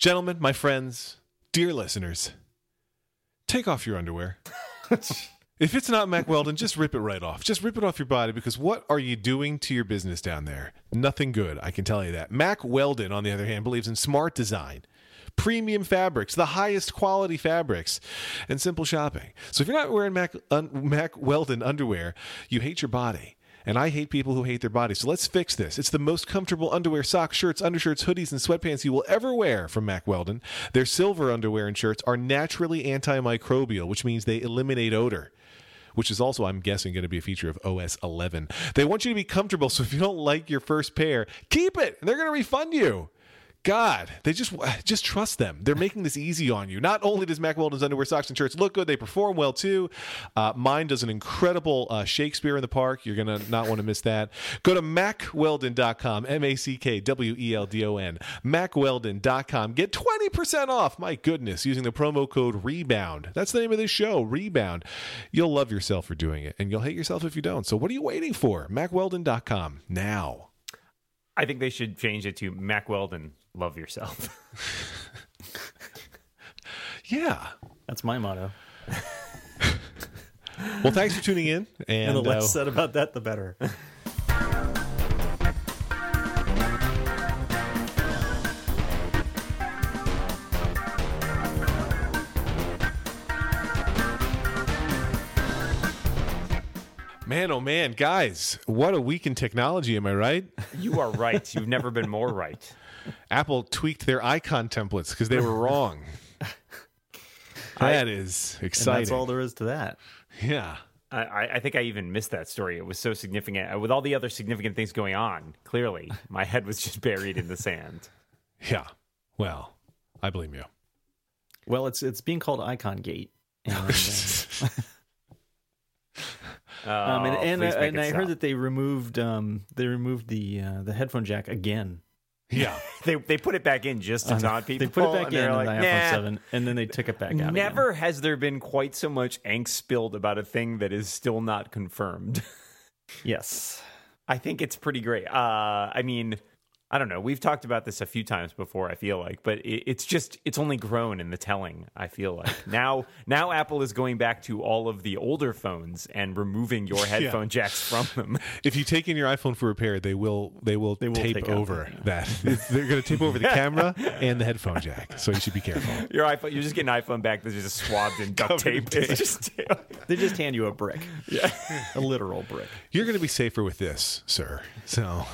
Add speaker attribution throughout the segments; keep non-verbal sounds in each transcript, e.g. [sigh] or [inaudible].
Speaker 1: Gentlemen, my friends, dear listeners, take off your underwear. [laughs] if it's not Mack Weldon, just rip it right off. Just rip it off your body because what are you doing to your business down there? Nothing good, I can tell you that. Mack Weldon, on the other hand, believes in smart design premium fabrics, the highest quality fabrics, and simple shopping. So if you're not wearing Mac, un, Mack Weldon underwear, you hate your body. And I hate people who hate their bodies. So let's fix this. It's the most comfortable underwear, socks, shirts, undershirts, hoodies, and sweatpants you will ever wear from Mack Weldon. Their silver underwear and shirts are naturally antimicrobial, which means they eliminate odor which is also, I'm guessing, going to be a feature of OS 11. They want you to be comfortable, so if you don't like your first pair, keep it. and They're going to refund you. God, they just [sighs] just trust them. They're making this easy on you. Not only does Mack Weldon's underwear, socks, and shirts look good, they perform well too. Uh, mine does an incredible uh, Shakespeare in the Park. You're gonna not want to miss that. Go to mackweldon.com, M A C K W E L D O N, mackweldon.com. Get 20% off. My goodness, using the promo code Rebound. That's the name of this show, Rebound. You'll love yourself for doing it, and you'll hate yourself if you don't. So what are you waiting for? MackWeldon.com now.
Speaker 2: I think they should change it to Mack Weldon love yourself. [laughs]
Speaker 1: yeah,
Speaker 3: that's my motto.
Speaker 1: well, thanks for tuning in. And, [laughs]
Speaker 3: and the less uh, said about that, the better.
Speaker 1: Man, oh man, guys, what a week in technology, am I right?
Speaker 2: You are right. You've never been more right.
Speaker 1: Apple tweaked their icon templates because they were [laughs] wrong. that is exciting.
Speaker 3: that's all there is to that.
Speaker 1: Yeah.
Speaker 2: I, I, think I even missed that story. It was so significant. Uh, with all the other significant things going on, clearly, [laughs] my head was just buried in the sand.
Speaker 1: Yeah. Well, I blame you.
Speaker 3: Well, it's it's being called Icon Gate. And, uh,
Speaker 2: oh, [laughs] um, and, and, uh,
Speaker 3: and I heard that they removed um, they removed the uh, the headphone jack again
Speaker 1: yeah, [laughs]
Speaker 2: they they put it back in just to taunt people.
Speaker 3: They put it back in on like, the iPhone nah. Seven, and then they took it back out.
Speaker 2: Never
Speaker 3: again.
Speaker 2: has there been quite so much angst spilled about a thing that is still not confirmed. [laughs]
Speaker 3: yes,
Speaker 2: I think it's pretty great. Uh, I mean, I don't know. We've talked about this a few times before. I feel like, but it, it's just it's only grown in the telling. I feel like [laughs] now now Apple is going back to all of the older phones and removing your headphone yeah. jacks from them. [laughs]
Speaker 1: If you take in your iPhone for repair, they will they will, they will tape over [laughs] that. They're going to tape over the camera and the headphone jack. So you should be careful.
Speaker 2: Your iPhone, you're just getting an iPhone back that's just swabbed in duct tape. Just,
Speaker 3: they just hand you a brick, yeah, a literal brick.
Speaker 1: You're going to be safer with this, sir. So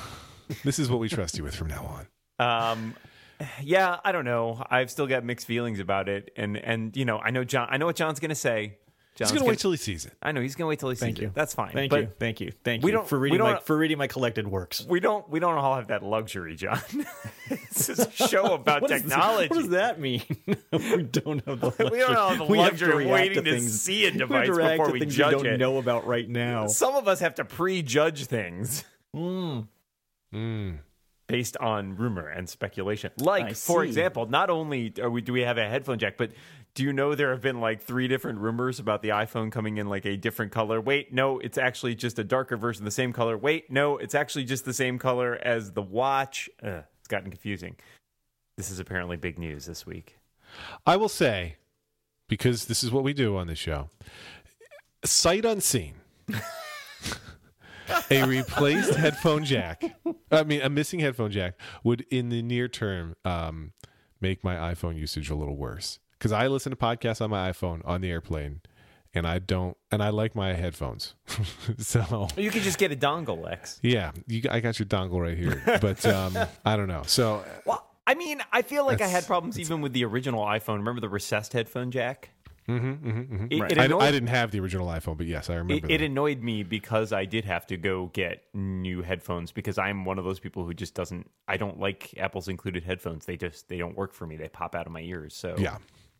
Speaker 1: this is what we trust you with from now
Speaker 2: on. Um, yeah, I don't know. I've still got mixed feelings about it, and and you know, I know John. I know what John's going to say.
Speaker 1: John's he's going to wait till he sees it.
Speaker 2: I know he's going to wait till he
Speaker 3: Thank
Speaker 2: sees
Speaker 3: you.
Speaker 2: it. That's fine.
Speaker 3: Thank
Speaker 2: but
Speaker 3: you. Thank you. Thank we you don't, for reading don't, my for reading my collected works.
Speaker 2: We don't we don't all have that luxury, John. [laughs] this is a show [laughs] about what technology.
Speaker 3: What does that mean? [laughs] we don't have the luxury.
Speaker 2: we don't have the we luxury have of waiting to, to see a device before we judge
Speaker 3: we don't
Speaker 2: it.
Speaker 3: Know about right now.
Speaker 2: Some of us have to prejudge things.
Speaker 3: Hmm.
Speaker 1: Mm
Speaker 2: based on rumor and speculation. Like, for example, not only we, do we have a headphone jack, but do you know there have been like three different rumors about the iPhone coming in like a different color? Wait, no, it's actually just a darker version of the same color. Wait, no, it's actually just the same color as the watch. Ugh, it's gotten confusing. This is apparently big news this week.
Speaker 1: I will say, because this is what we do on this show, sight unseen. [laughs] [laughs] a replaced headphone jack. I mean, a missing headphone jack would, in the near term, um, make my iPhone usage a little worse. Because I listen to podcasts on my iPhone on the airplane, and I don't, and I like my headphones. [laughs] so
Speaker 2: you can just get a dongle, Lex.
Speaker 1: Yeah, you, I got your dongle right here, but um, I don't know. So,
Speaker 2: well, I mean, I feel like I had problems even with the original iPhone. Remember the recessed headphone jack?
Speaker 1: Mm-hmm, mm-hmm, mm-hmm. It, right. it annoyed, I, I, didn't have the original iPhone, but yes, I remember.
Speaker 2: It, it, annoyed me because I did have to go get new headphones because I'm one of those people who just doesn't. I don't like Apple's included headphones. They just they don't work for me. They pop out of my ears. So
Speaker 1: yeah.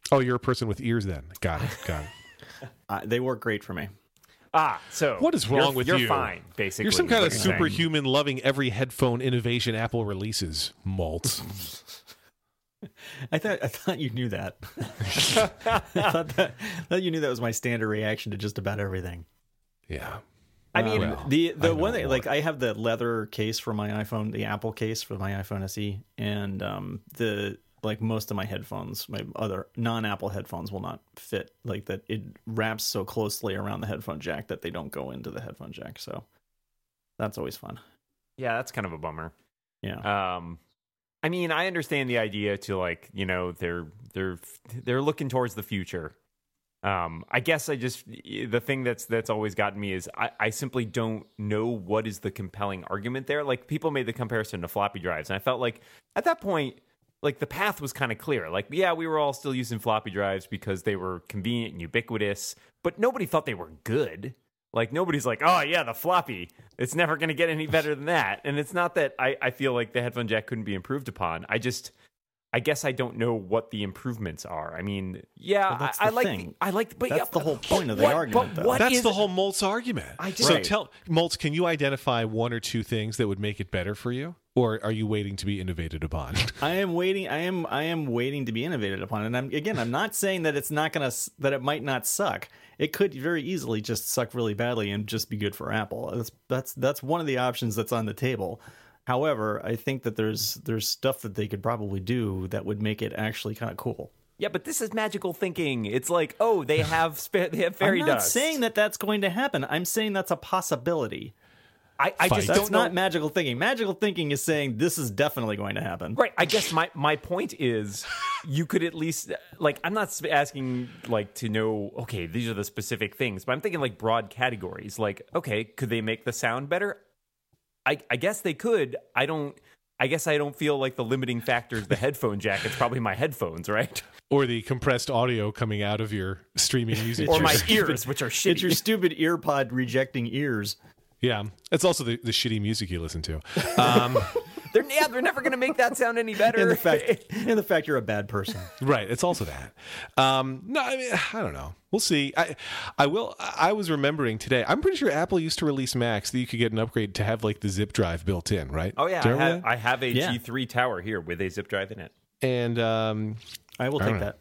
Speaker 1: Oh, you're a person with ears then. Got it. Got it. [laughs]
Speaker 3: uh, they work great for me.
Speaker 2: Ah, so
Speaker 1: what is wrong with
Speaker 2: you're
Speaker 1: you?
Speaker 2: You're fine, basically.
Speaker 1: You're some kind of superhuman, loving every headphone innovation Apple releases. Malt. [laughs] [laughs]
Speaker 3: I thought I thought you knew that. [laughs] I thought that, that you knew that was my standard reaction to just about everything.
Speaker 1: Yeah.
Speaker 3: I mean, well, the the one thing, like I have the leather case for my iPhone, the Apple case for my iPhone SE, and um, the like most of my headphones, my other non-Apple headphones will not fit. Like that, it wraps so closely around the headphone jack that they don't go into the headphone jack. So that's always fun.
Speaker 2: Yeah, that's kind of a bummer.
Speaker 3: Yeah.
Speaker 2: Um, I mean, I understand the idea to like, you know, they're they're they're looking towards the future. Um, I guess I just the thing that's that's always gotten me is I, I simply don't know what is the compelling argument there. Like people made the comparison to floppy drives, and I felt like at that point, like the path was kind of clear. Like, yeah, we were all still using floppy drives because they were convenient and ubiquitous, but nobody thought they were good. Like nobody's like, oh yeah, the floppy. It's never going to get any better than that. And it's not that I, I feel like the headphone jack couldn't be improved upon. I just, I guess I don't know what the improvements are. I mean, yeah,
Speaker 3: Well, that's
Speaker 2: I, I like,
Speaker 3: thing.
Speaker 2: I like, but
Speaker 3: That's
Speaker 2: yeah,
Speaker 3: the whole point of the
Speaker 2: what-
Speaker 3: argument,
Speaker 2: but what
Speaker 1: That's
Speaker 2: is-
Speaker 1: the whole Moltz argument.
Speaker 2: I just-
Speaker 1: so
Speaker 2: Right.
Speaker 1: tell Moltz, can you identify one or two things that would make it better for you, or are you waiting to be innovated upon? [laughs]
Speaker 3: I am waiting. I am. I am waiting to be innovated upon. And I'm again. I'm not saying that it's not gonna. That it might not suck. It could very easily just suck really badly and just be good for Apple. That's that's that's one of the options that's on the table. However, I think that there's there's stuff that they could probably do that would make it actually kind of cool.
Speaker 2: yeah, but this is magical thinking. It's like, oh, they [laughs] have spa- they have fairy dust."
Speaker 3: I'm not
Speaker 2: dust.
Speaker 3: saying that that's going to happen. I'm saying that's a possibility.
Speaker 2: I, I just
Speaker 3: That's
Speaker 2: don't know.
Speaker 3: not magical thinking. Magical thinking is saying this is definitely going to happen.
Speaker 2: Right. I guess my my point is, you could at least like I'm not asking like to know. Okay, these are the specific things, but I'm thinking like broad categories. Like, okay, could they make the sound better? I I guess they could. I don't. I guess I don't feel like the limiting factor is the [laughs] headphone jack. It's probably my headphones, right?
Speaker 1: or the compressed audio coming out of your streaming music?
Speaker 2: Or my
Speaker 3: stupid-
Speaker 2: ears, which are [laughs] shitty.
Speaker 3: It's your stupid ear pod rejecting ears.
Speaker 1: yeah, it's also the, the shitty music you listen to. Um, [laughs]
Speaker 2: They're yeah, they're never going to make that sound any better.
Speaker 3: And the fact, [laughs] and the fact you're a bad person.
Speaker 1: right, it's also that. Um, no, I mean, I don't know. We'll see. I, I will. I was remembering today. I'm pretty sure Apple used to release Macs that you could get an upgrade to have like the zip drive built in, right?
Speaker 2: oh yeah, I have,
Speaker 1: that?
Speaker 2: I have a
Speaker 3: Yeah.
Speaker 2: G3 tower here with a zip drive in it.
Speaker 1: and um,
Speaker 3: I will
Speaker 1: I
Speaker 3: take
Speaker 1: know.
Speaker 3: that.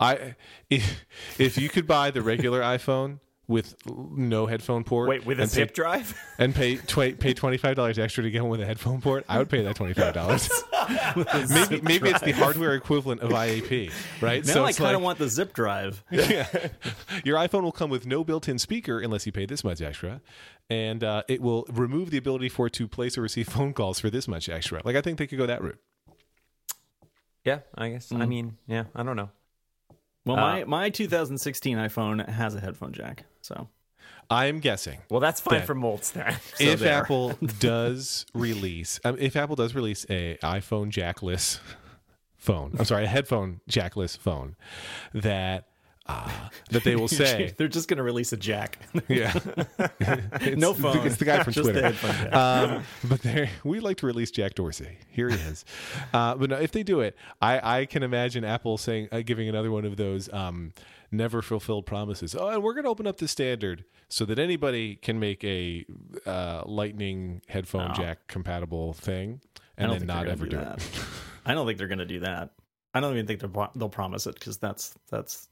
Speaker 1: I if, [laughs] if you could buy the regular [laughs] iPhone with no headphone port,
Speaker 2: Wait, with a
Speaker 1: and pay-
Speaker 2: zip drive? [laughs]
Speaker 1: and pay tw- pay twenty five dollars extra to get one with a headphone port, I would pay that twenty five [laughs] dollars. maybe maybe it's the hardware equivalent of IAP, right?
Speaker 3: Now I kind of
Speaker 1: like-
Speaker 3: want the zip drive. [laughs]
Speaker 1: yeah. Your iPhone will come with no built-in speaker unless you pay this much extra, and uh, it will remove the ability for it to place or receive phone calls for this much extra. Like I think they could go that route.
Speaker 2: Yeah, I guess. I mean, yeah, I don't know.
Speaker 3: Well,
Speaker 2: Uh,
Speaker 3: my my 2016 iPhone has a headphone jack, so
Speaker 1: I'm guessing
Speaker 2: Well, that's fine
Speaker 1: That-
Speaker 2: for Moltz then. [laughs]
Speaker 1: if
Speaker 3: there.
Speaker 1: Apple [laughs] does release, um, if Apple does release a iPhone jackless [laughs] phone, I'm sorry, a headphone jackless phone, that that they will [laughs] say,
Speaker 3: they're just going to release a jack. [laughs]
Speaker 1: yeah, [laughs] It's-
Speaker 3: no phone.
Speaker 1: It's the guy from
Speaker 3: just
Speaker 1: Twitter.
Speaker 3: The
Speaker 1: um, but we like to release Jack Dorsey. Here he is. Uh, but no, if they do it, I, I can imagine Apple saying, uh, giving another one of those um, never fulfilled promises. Oh, and we're going to open up the standard so that anybody can make a uh, Lightning headphone
Speaker 3: No.
Speaker 1: jack compatible thing, and then not ever
Speaker 3: gonna
Speaker 1: do it.
Speaker 3: I don't think they're going to do that. I don't even think they'll they'll promise it because that's that's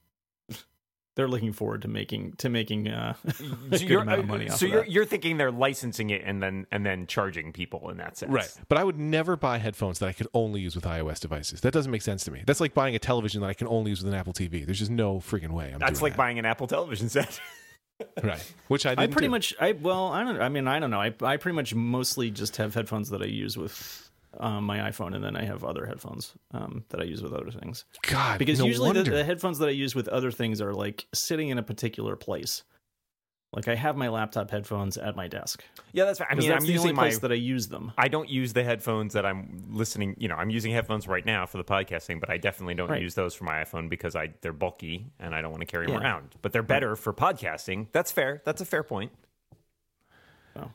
Speaker 3: they're looking forward to making to making uh, [laughs] a
Speaker 2: So
Speaker 3: good amount of money off
Speaker 2: so
Speaker 3: of
Speaker 2: you're
Speaker 3: that.
Speaker 2: you're thinking they're licensing it and then and then charging people in that sense,
Speaker 1: Right. But I would never buy headphones that I could only use with iOS devices. That doesn't make sense to me. That's like buying a television that I can only use with an Apple TV. There's just no freaking way. I'm
Speaker 2: That's
Speaker 1: doing
Speaker 2: like buying an Apple television set. [laughs]
Speaker 1: right, which I
Speaker 3: I
Speaker 1: didn't
Speaker 3: pretty
Speaker 1: do.
Speaker 3: much I well I don't I mean I don't know I I pretty much mostly just have headphones that I use with um, my iPhone and then I have other headphones um, that I use with other things
Speaker 1: God
Speaker 3: because
Speaker 1: no
Speaker 3: usually the, the headphones that I use with other things are like sitting in a particular place. Like I have my laptop headphones at my desk.
Speaker 2: yeah, that's right. I mean,
Speaker 3: that's
Speaker 2: I'm
Speaker 3: the
Speaker 2: using
Speaker 3: only
Speaker 2: my.
Speaker 3: place that I use them.
Speaker 2: I don't use the headphones that I'm listening. You know, I'm using headphones right now for the podcasting, but I definitely don't
Speaker 3: Right.
Speaker 2: use those for my iPhone because I they're bulky and I don't want to carry them
Speaker 3: Yeah.
Speaker 2: around. But they're better for podcasting. That's fair. That's a fair point.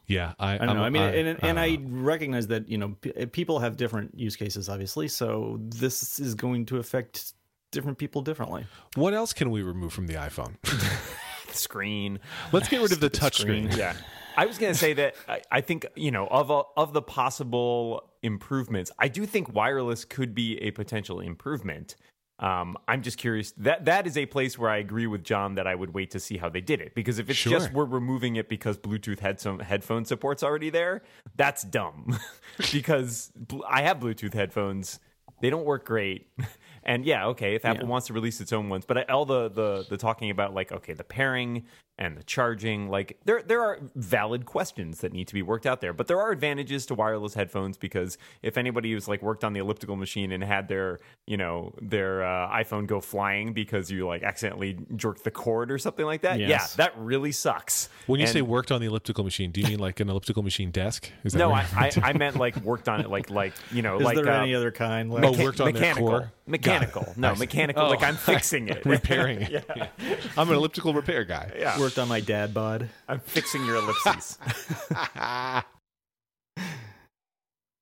Speaker 1: Yeah, I,
Speaker 3: I don't
Speaker 1: I'm-
Speaker 3: know. I mean, and, and
Speaker 1: uh,
Speaker 3: I recognize that you know p- people have different use cases, obviously. So this is going to affect different people differently.
Speaker 1: What else can we remove from the iPhone? [laughs]
Speaker 2: Screen.
Speaker 1: Let's get rid of the
Speaker 3: Stupid
Speaker 1: touch
Speaker 3: screen.
Speaker 1: screen.
Speaker 2: Yeah. I was going to say that I, I think, you know, of a, of the possible improvements, I do think wireless could be a potential improvement. Um, I'm just curious. That that is a place where I agree with John that I would wait to see how they did it because if it's
Speaker 1: Sure.
Speaker 2: just we're removing it because Bluetooth had some headphone support's already there, that's dumb. [laughs] because I have Bluetooth headphones They don't work great. [laughs] And yeah, okay, if Apple
Speaker 3: Yeah.
Speaker 2: wants to release its own ones, but all the the the talking about like okay, the pairing and the charging, like there there are valid questions that need to be worked out there. But there are advantages to wireless headphones because if anybody who's like worked on the elliptical machine and had their you know their uh, iPhone go flying because you like accidentally jerked the cord or something like that,
Speaker 3: Yes.
Speaker 2: yeah, that really sucks.
Speaker 1: When you
Speaker 2: And-
Speaker 1: say worked on the elliptical machine, do you mean like an elliptical machine desk? Is that
Speaker 2: no, I, I I meant like worked on it like like you know
Speaker 3: Is
Speaker 2: like
Speaker 3: there
Speaker 2: uh,
Speaker 3: any other kind? like Oh,
Speaker 1: worked on their
Speaker 2: mechanical,
Speaker 1: core?
Speaker 2: Mechanical. No, mechanical. Like I'm [laughs] fixing it.
Speaker 1: repairing it. [laughs] Yeah. [laughs] I'm an elliptical repair guy.
Speaker 2: yeah,
Speaker 3: worked on my dad bod.
Speaker 2: I'm fixing your ellipses.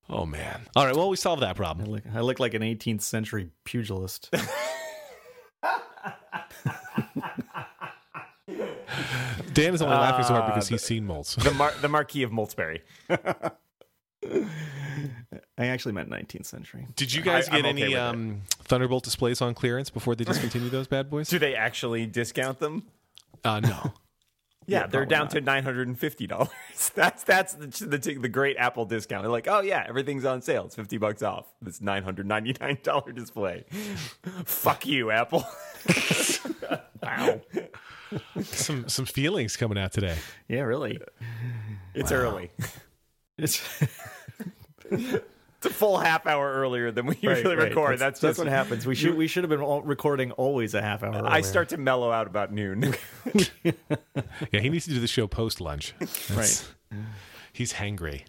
Speaker 1: Oh man. All right. Well, we solved that
Speaker 3: I
Speaker 1: problem.
Speaker 3: look, I look like an 18th century pugilist.
Speaker 1: Dan is only laughing so hard because
Speaker 2: Uh,
Speaker 1: he's seen moles.
Speaker 2: the Mar- the Marquis of Moltzberry.
Speaker 3: I actually meant 19th century.
Speaker 1: Did you guys
Speaker 2: I-
Speaker 1: get
Speaker 2: okay
Speaker 1: any um, Thunderbolt displays on clearance before they discontinue those bad boys?
Speaker 2: Do they actually discount them?
Speaker 1: Uh, no.
Speaker 2: Yeah, [laughs]
Speaker 3: Yeah,
Speaker 2: they're down
Speaker 3: not.
Speaker 2: to nine hundred and fifty dollars. [laughs] That's that's the, the the great Apple discount. They're like, oh yeah, everything's on sale. It's fifty bucks off. This nine hundred ninety nine dollar display. [laughs] Fuck you, Apple. wow,
Speaker 1: some some feelings coming out today.
Speaker 3: Yeah, really.
Speaker 2: it's early.
Speaker 3: It's
Speaker 2: It's a full half hour earlier than we
Speaker 3: Right,
Speaker 2: usually
Speaker 3: right.
Speaker 2: record. That's,
Speaker 3: that's
Speaker 2: just
Speaker 3: what happens. We should we should have been all recording always a half hour.
Speaker 2: I start to mellow out about noon. [laughs]
Speaker 1: Yeah, he needs to do the show post lunch. [laughs]
Speaker 3: right.
Speaker 1: He's hangry.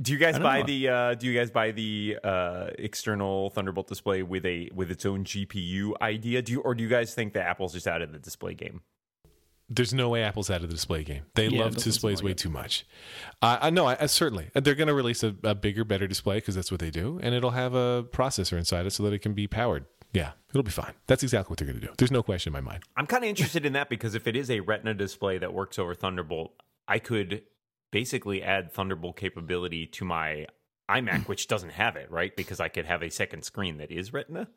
Speaker 2: Do you guys buy
Speaker 3: know.
Speaker 2: the uh, Do you guys buy the uh, external Thunderbolt display with a with its own GPU idea? Do you or do you guys think that Apple's just out of the display game?
Speaker 1: There's no way Apple's out of the display game. They
Speaker 3: Yeah,
Speaker 1: love
Speaker 3: doesn't
Speaker 1: displays way too much. Uh, I know. I, I certainly they're going to release a, a bigger, better display because that's what they do, and it'll have a processor inside it so that it can be powered. Yeah, it'll be fine. That's exactly what they're going to do. There's no question in my mind.
Speaker 2: I'm kind of interested in that because if it is a Retina display that works over Thunderbolt, I could basically add Thunderbolt capability to my iMac, which doesn't have it, right? Because I could have a second screen that is Retina.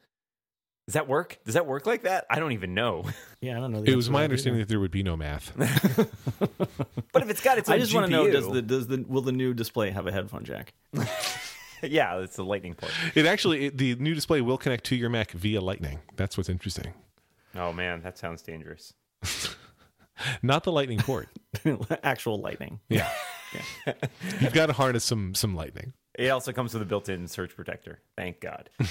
Speaker 2: Does that work? Does that work like that? I don't even know. [laughs]
Speaker 3: Yeah, I don't know. the
Speaker 1: It was my understanding
Speaker 3: either.
Speaker 1: that there would be no math. [laughs]
Speaker 2: But if it's got its own
Speaker 3: I just want to know
Speaker 2: GPU
Speaker 3: does the does the will the new display have a headphone jack? [laughs]
Speaker 2: yeah, it's the lightning port.
Speaker 1: It actually, it, the new display will connect to your Mac via Lightning. That's what's interesting.
Speaker 2: Oh man, that sounds dangerous.
Speaker 1: Not the Lightning port.
Speaker 3: Actual lightning.
Speaker 1: Yeah. You've got to harness some some lightning.
Speaker 2: It also comes with a built-in search protector. Thank God. [sighs]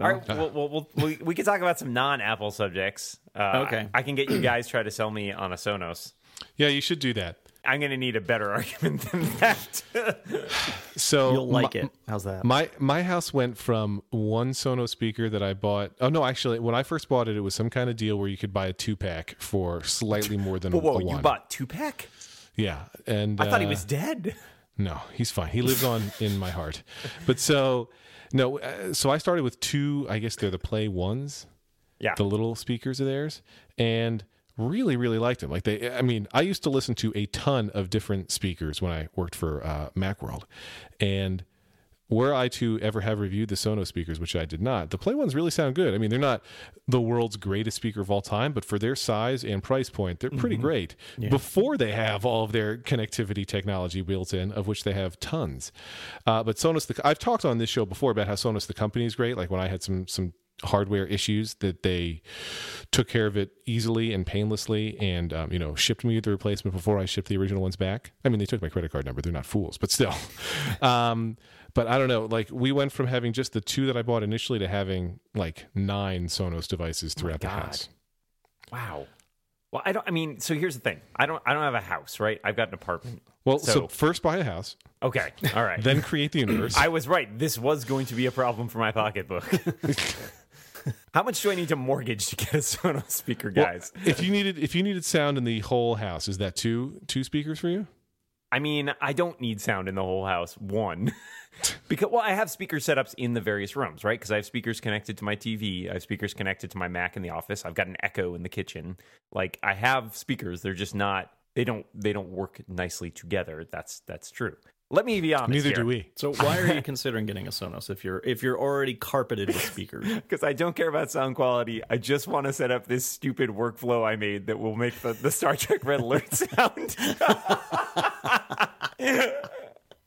Speaker 2: All right, well, well, well, we, we can talk about some non-Apple subjects. Uh,
Speaker 3: Okay.
Speaker 2: I, I can get you guys try to sell me on a Sonos.
Speaker 1: Yeah, you should do that.
Speaker 2: I'm going to need a better [laughs] argument than that. [sighs]
Speaker 1: So
Speaker 3: You'll like
Speaker 1: my-
Speaker 3: it. How's that?
Speaker 1: My my house went from one Sonos speaker that I bought. Oh no, actually, when I first bought it, it was some kind of deal where you could buy a two pack for slightly more than
Speaker 2: whoa,
Speaker 1: a,
Speaker 2: whoa,
Speaker 1: a
Speaker 2: you bought two pack?
Speaker 1: Yeah, and
Speaker 2: I thought he
Speaker 1: uh,
Speaker 2: was dead.
Speaker 1: No, he's fine. He lives on in my heart. But so no, uh, so I started with two. I guess they're the Play ones,
Speaker 2: Yeah.
Speaker 1: the little speakers of theirs, and really, really liked them. Like they, I mean, I used to listen to a ton of different speakers when I worked for uh, MacWorld, and were I to ever have reviewed the Sonos speakers, which I did not, the Play ones really sound good. I mean, they're not the world's greatest speaker of all time, but for their size and price point, they're pretty great. Before they have all of their connectivity technology built in, of which they have tons. Uh, but Sonos, the, I've talked on this show before about how Sonos the company is great. Like when I had some some hardware issues, that they took care of it easily and painlessly, and um, you know shipped me the replacement before I shipped the original ones back. I mean, they took my credit card number; they're not fools, but still. [laughs] um, but I don't know. Like we went from having just the two that I bought initially to having like nine Sonos devices throughout the house.
Speaker 2: Wow. Well, I don't. I mean, so here's the thing. I don't. I don't have a house, right? I've got an apartment.
Speaker 1: Well, so,
Speaker 2: So-
Speaker 1: first buy a house,
Speaker 2: Okay. All right.
Speaker 1: then create the universe. [laughs]
Speaker 2: I was right. This was going to be a problem for my pocketbook. [laughs] How much do I need to mortgage to get a Sonos speaker,
Speaker 1: Well,
Speaker 2: guys?
Speaker 1: if you needed if you needed sound in the whole house, is that two two speakers for you?
Speaker 2: I mean, I don't need sound in the whole house. One, [laughs] because well, I have speaker setups in the various rooms, right? Because I have speakers connected to my TV, I have speakers connected to my Mac in the office. I've got an Echo in the kitchen. Like I have speakers. They're just not. They don't. They don't work nicely together. That's that's true. Let me be honest.
Speaker 1: Neither do we.
Speaker 3: So why are you considering getting a Sonos if you're if you're already carpeted with speakers? [laughs]
Speaker 2: Because I don't care about sound quality. I just want to set up this stupid workflow I made that will make the, the Star Trek Red Alert [laughs] sound.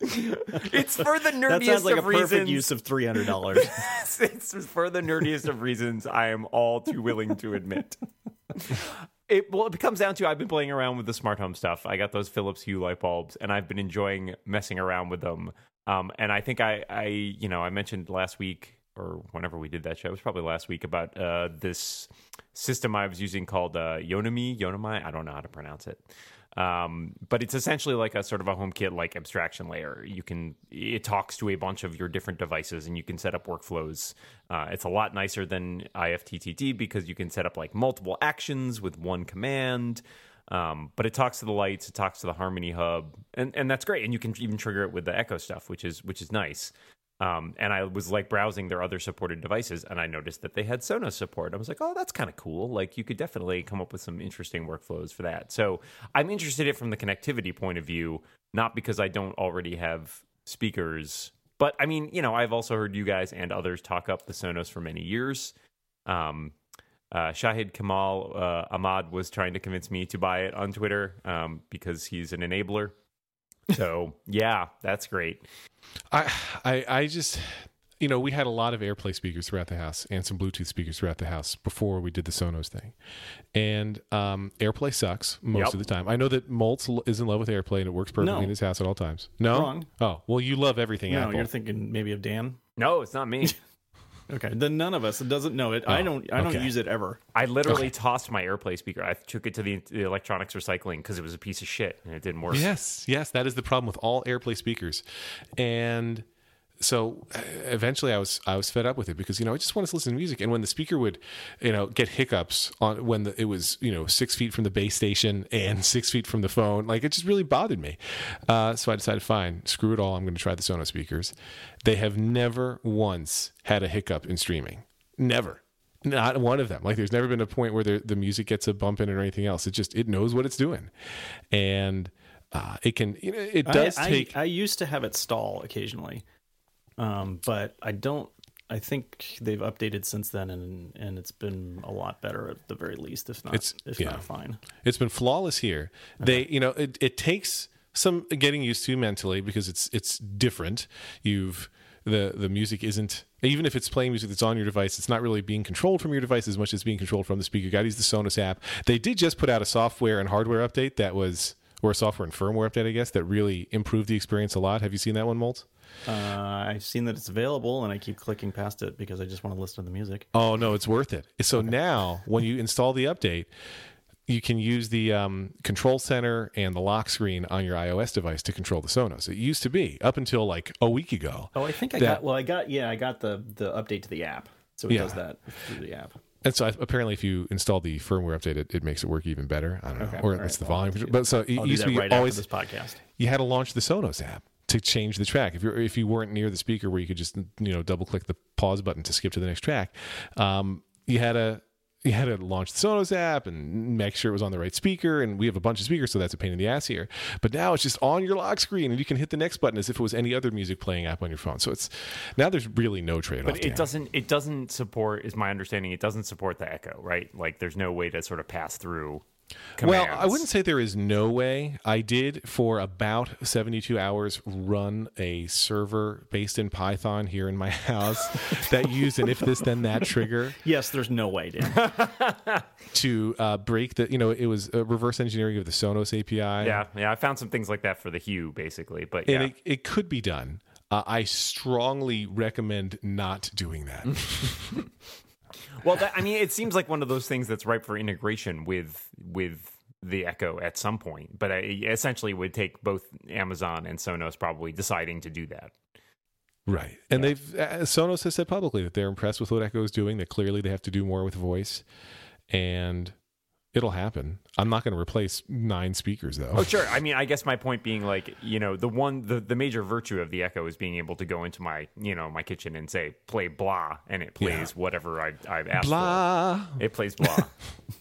Speaker 2: it's for the nerdiest
Speaker 3: that sounds like
Speaker 2: of
Speaker 3: a perfect
Speaker 2: reasons.
Speaker 3: use of three hundred dollars. [laughs]
Speaker 2: it's for the nerdiest of reasons. I am all too willing to admit. It well, it comes down to I've been playing around with the smart home stuff. I got those Philips Hue light bulbs, and I've been enjoying messing around with them. Um, and I think I, I, you know, I mentioned last week or whenever we did that show, it was probably last week about uh, this system I was using called uh, Yonomi. I don't know how to pronounce it. Um, but it's essentially like a sort of a HomeKit like abstraction layer. You can it talks to a bunch of your different devices, and you can set up workflows. Uh, it's a lot nicer than IFTTT because you can set up like multiple actions with one command. Um, but it talks to the lights, it talks to the Harmony Hub, and and that's great. And you can even trigger it with the Echo stuff, which is which is nice. Um, and I was like browsing their other supported devices, and I noticed that they had Sonos support. I was like, oh, that's kind of cool. Like you could definitely come up with some interesting workflows for that. So I'm interested in it from the connectivity point of view, not because I don't already have speakers, but I mean, you know, I've also heard you guys and others talk up the Sonos for many years. Um, uh, Shahid Kamal uh, Ahmad was trying to convince me to buy it on Twitter um, because he's an enabler. So yeah, that's great.
Speaker 1: I, I, I just, you know, we had a lot of AirPlay speakers throughout the house and some Bluetooth speakers throughout the house before we did the Sonos thing. And um, AirPlay sucks most
Speaker 2: Yep.
Speaker 1: of the time. I know that Moltz is in love with AirPlay and it works perfectly
Speaker 3: No.
Speaker 1: in his house at all times. No,
Speaker 3: Wrong.
Speaker 1: Oh, well, you love everything
Speaker 3: no,
Speaker 1: Apple.
Speaker 3: you're thinking maybe of Dan.
Speaker 2: No, it's not me. [laughs]
Speaker 3: Okay, then none of us doesn't know it. I
Speaker 1: Oh,
Speaker 3: don't. I don't
Speaker 1: okay.
Speaker 3: use it ever.
Speaker 2: I literally tossed my AirPlay speaker. I took it to the, the electronics recycling because it was a piece of shit and it didn't work.
Speaker 1: Yes, yes, that is the problem with all AirPlay speakers, and so uh, eventually I was I was fed up with it because you know I just wanted to listen to music, and when the speaker would you know get hiccups on when the, it was you know six feet from the base station and [laughs] six feet from the phone, like it just really bothered me. Uh, so I decided, fine, screw it all. I'm going to try the Sonos speakers. They have never once had a hiccup in streaming, never. Not one of them. Like, there's never been a point where the, the music gets a bump in it or anything else. It just it knows what it's doing, and uh, it can. You know, it does
Speaker 3: I, I-
Speaker 1: take.
Speaker 3: I, used to have it stall occasionally, um, but I don't. I think they've updated since then, and and it's been a lot better at the very least, if not
Speaker 1: It's-
Speaker 3: if
Speaker 1: yeah.
Speaker 3: not fine.
Speaker 1: It's been flawless here. They, you know, it, it takes some getting used to mentally because it's it's different. You've the the music isn't even if it's playing music that's on your device, it's not really being controlled from your device as much as being controlled from the speaker. Got to use the Sonos app. They did just put out a software and hardware update that was or a software and firmware update, I guess, that really improved the experience a lot. Have you seen that one, Molt?
Speaker 3: Uh, I've seen that it's available, and I keep clicking past it because I just want to listen to the music.
Speaker 1: Oh no, it's worth it. So now, when you install the update, you can use the um, control center and the lock screen on your iOS device to control the Sonos. It used to be up until like a week ago.
Speaker 3: Oh, I think I
Speaker 1: That-
Speaker 3: got. Well, I got. Yeah, I got the the update to the app, so it
Speaker 1: Yeah.
Speaker 3: does that through the app.
Speaker 1: And so I, apparently, if you install the firmware update, it, it makes it work even better. I don't know,
Speaker 3: Okay.
Speaker 1: or it's
Speaker 3: right.
Speaker 1: the volume. But so it
Speaker 3: I'll
Speaker 1: used to be
Speaker 3: right
Speaker 1: always
Speaker 3: this podcast.
Speaker 1: you had to launch the Sonos app to change the track. If you if you weren't near the speaker where you could just you know double click the pause button to skip to the next track, um, you had to you had to launch the Sonos app and make sure it was on the right speaker. And we have a bunch of speakers, so that's a pain in the ass here. But now it's just on your lock screen, and you can hit the next button as if it was any other music playing app on your phone. So it's now there's really no trade off.
Speaker 2: But it doesn't. It doesn't support. Is my understanding? It doesn't support the Echo, right? Like, there's no way to sort of pass through. Commands.
Speaker 1: Well, I wouldn't say there is no way. I did for about 72 hours run a server based in Python here in my [laughs] house that used an if this then that trigger
Speaker 3: Yes, there's no way, Dan. [laughs]
Speaker 1: to uh, break the, you know, it was a reverse engineering of the Sonos API.
Speaker 2: Yeah, yeah. I found some things like that for the Hue, basically. But
Speaker 1: And it, it could be done. Uh, I strongly recommend not doing that. [laughs]
Speaker 2: well, that, I mean, it seems like one of those things that's ripe for integration with with the Echo at some point. But I, essentially, it would take both Amazon and Sonos probably deciding to do that.
Speaker 1: Right. And they've uh, Sonos has said publicly that they're impressed with what Echo is doing. That clearly they have to do more with voice, and it'll happen. I'm not going to replace nine speakers though.
Speaker 2: Oh, sure. I mean, I guess my point being, like, you know, the one, the, the major virtue of the Echo is being able to go into my, you know, my kitchen and say, play blah, and it plays whatever I, I've asked
Speaker 1: Blah.
Speaker 2: for. It plays blah. [laughs]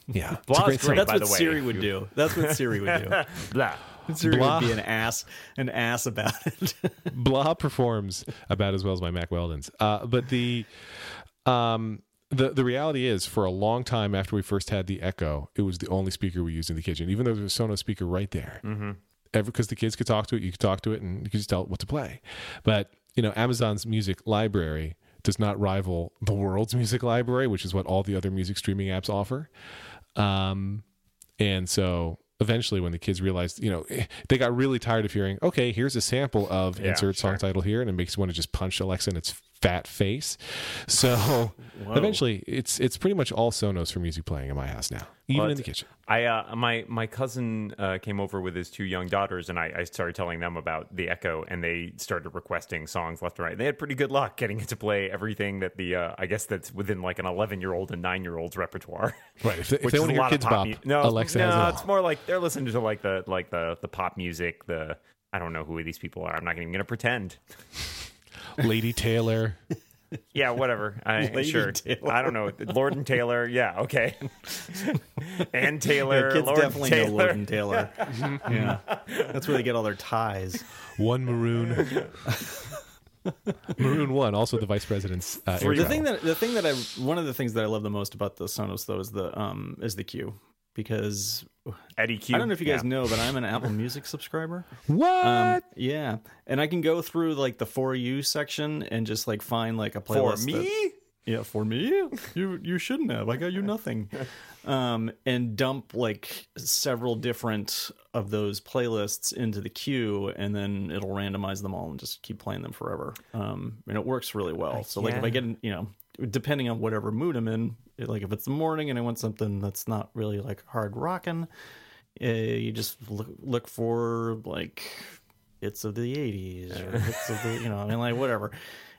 Speaker 1: Yeah. Blah a
Speaker 2: Blah's
Speaker 1: great
Speaker 2: great.
Speaker 3: That's
Speaker 2: by
Speaker 3: what
Speaker 2: the way.
Speaker 3: Siri would do. That's what Siri would do. [laughs]
Speaker 2: blah.
Speaker 3: Siri
Speaker 1: Blah.
Speaker 3: would be an ass, an ass about it.
Speaker 1: Blah performs about as well as my Mack Weldon's. Uh, but the um the the reality is for a long time after we first had the Echo, it was the only speaker we used in the kitchen, even though there was a Sonos speaker right there.
Speaker 2: Mm-hmm.
Speaker 1: because the kids could talk to it, you could talk to it, and you could just tell it what to play. But you know, Amazon's music library does not rival the world's [laughs] music library, which is what all the other music streaming apps offer. Um, and so eventually when the kids realized you know they got really tired of hearing okay here's a sample of yeah, insert sure. song title here and it makes you want to just punch alexa in its fat face. So [laughs] eventually it's it's pretty much all sonos for music playing in my house now even well, in the kitchen.
Speaker 2: I uh, my my cousin uh, came over with his two young daughters and I, I, started telling them about the echo and they started requesting songs left and right. And they had pretty good luck getting it to play everything that the uh, i guess that's within like an 11 year old and 9 year old's repertoire. [laughs]
Speaker 1: Right if, they, if they want to hear kids bop no alexa no
Speaker 2: it's more like they're listening to like the like the the pop music the i don't know who these people are. I'm not even gonna pretend [laughs]
Speaker 1: Lady Taylor.
Speaker 2: Yeah, whatever. I, Lady sure. Taylor. I don't know. Lord and Taylor. Yeah, okay. and Taylor.
Speaker 3: Yeah, kids
Speaker 2: Lord
Speaker 3: definitely
Speaker 2: Taylor.
Speaker 3: know Lord and Taylor. yeah, that's where they get all their ties.
Speaker 1: One maroon. Maroon One, also the vice president's. Uh,
Speaker 3: the thing that the thing that I one of the things that I love the most about the Sonos though is the um is the queue because
Speaker 2: Eddy Cue.
Speaker 3: I don't know if you guys yeah. know, but I'm an Apple [laughs] Music subscriber.
Speaker 1: What? Um,
Speaker 3: yeah, and I can go through like the for you section and just like find like a playlist
Speaker 2: for me.
Speaker 3: That, yeah, for me, you you shouldn't have. I got you nothing. [laughs] Um, and dump like several different of those playlists into the queue, and then it'll randomize them all and just keep playing them forever. Um, and it works really well. So like if I get you know depending on whatever mood I'm in, like if it's the morning and I want something that's not really like hard rocking, uh, you just look look for like hits of the 80s or hits of the you know I mean like whatever,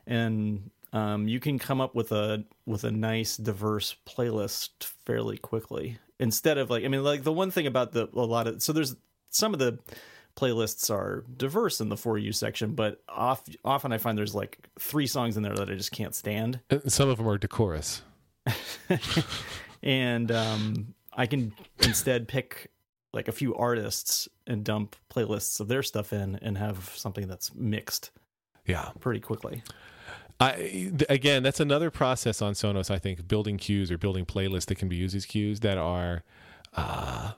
Speaker 3: and um, you can come up with a with a nice diverse playlist fairly quickly instead of like I mean like the one thing about the a lot of so there's some of the playlists are diverse in the for you section, but off, often I find there's like three songs in there that I just can't stand.
Speaker 1: Some of them are decorous. [laughs]
Speaker 3: and um, I can instead pick like a few artists and dump playlists of their stuff in and have something that's mixed.
Speaker 1: Yeah,
Speaker 3: pretty quickly.
Speaker 1: I again, that's another process on Sonos. I think building queues or building playlists that can be used as queues that are uh,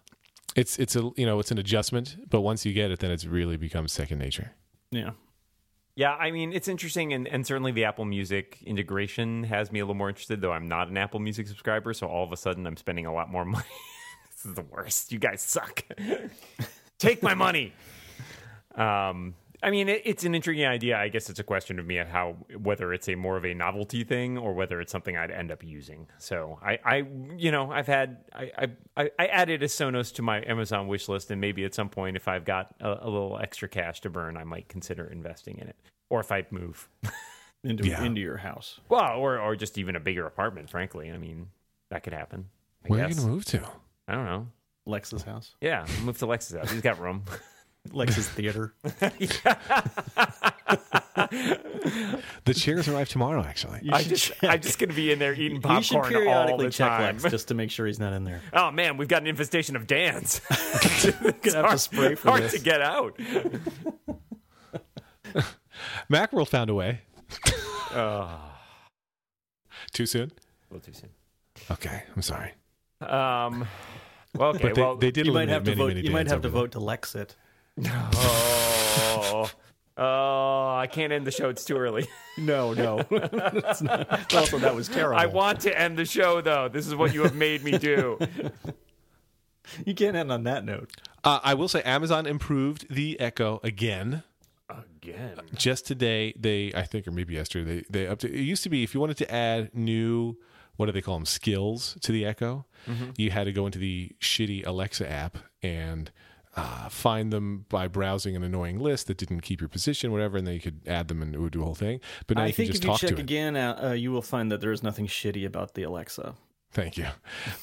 Speaker 1: it's it's a you know it's an adjustment, but once you get it, then it's really becomes second nature.
Speaker 3: Yeah.
Speaker 2: Yeah, I mean it's interesting, and, and certainly the Apple Music integration has me a little more interested. Though I'm not an Apple Music subscriber, so all of a sudden I'm spending a lot more money. [laughs] this is the worst. You guys suck. [laughs] Take my money. [laughs] Um, I mean, it, it's an intriguing idea. I guess it's a question of me of how whether it's a more of a novelty thing or whether it's something I'd end up using. So I, I you know, I've had I, I, I added a Sonos to my Amazon wish list, and maybe at some point, if I've got a, a little extra cash to burn, I might consider investing in it, or if I move [laughs]
Speaker 3: into yeah. into your house.
Speaker 2: Well, or or just even a bigger apartment. Frankly, I mean, that could happen. I
Speaker 1: Where
Speaker 2: guess.
Speaker 1: are you gonna move to?
Speaker 2: I don't know.
Speaker 3: Lex's house.
Speaker 2: Yeah, move to Lex's house. He's got room. [laughs]
Speaker 3: Lex's Theater. [laughs] [laughs]
Speaker 1: the chairs arrive tomorrow. Actually,
Speaker 2: I just I'm just gonna be in there eating popcorn you should periodically all the
Speaker 3: check
Speaker 2: time.
Speaker 3: Lex just to make sure he's not in there. [laughs]
Speaker 2: Oh man, we've got an infestation of Dans.
Speaker 3: it's have hard, to spray for
Speaker 2: hard
Speaker 3: this.
Speaker 2: to get out.
Speaker 1: Macworld found a way.
Speaker 2: Uh,
Speaker 1: too soon.
Speaker 2: A little too soon.
Speaker 1: Okay, I'm sorry.
Speaker 2: Um. Well, okay.
Speaker 1: But they,
Speaker 2: well,
Speaker 1: they did.
Speaker 3: You might have
Speaker 1: many,
Speaker 3: to vote. You might have to
Speaker 1: there.
Speaker 3: vote to Lexit.
Speaker 2: Oh. Oh, I can't end the show. It's too early.
Speaker 3: No, no. [laughs] also, that was terrible.
Speaker 2: I want to end the show, though. This is what you have made me do. [laughs]
Speaker 3: you can't end on that note.
Speaker 1: Uh, I will say Amazon improved the Echo again.
Speaker 2: Again.
Speaker 1: Just today, they I think, or maybe yesterday, they, they up to. It used to be if you wanted to add new, what do they call them, skills to the Echo, mm-hmm. you had to go into the shitty Alexa app and uh, find them by browsing an annoying list that didn't keep your position, whatever, and then you could add them and it would do a whole thing. But now
Speaker 3: I
Speaker 1: you can
Speaker 3: think
Speaker 1: just
Speaker 3: if you
Speaker 1: talk
Speaker 3: check
Speaker 1: to
Speaker 3: again, uh, you will find that there is nothing shitty about the Alexa.
Speaker 1: Thank you.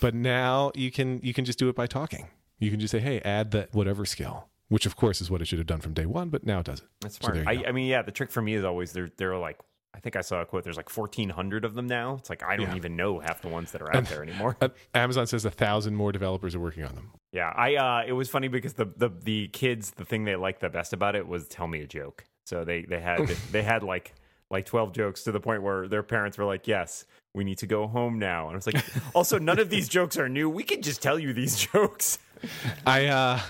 Speaker 1: But now you can you can just do it by talking. You can just say, "Hey, add that whatever skill," which of course is what it should have done from day one, but now it doesn't.
Speaker 2: That's smart. So I, I, mean, yeah, the trick for me is always they're they're like I think I saw a quote. There's like 1,400 of them now. It's like I don't yeah. even know half the ones that are out and, there anymore. [laughs]
Speaker 1: Amazon says a thousand more developers are working on them.
Speaker 2: Yeah, I. Uh, it was funny because the, the the kids, the thing they liked the best about it was tell me a joke. So they they had [laughs] they had like like 12 jokes to the point where their parents were like, "Yes, we need to go home now." And I was like, "Also, none of these jokes are new. We can just tell you these [laughs] jokes."
Speaker 1: I uh,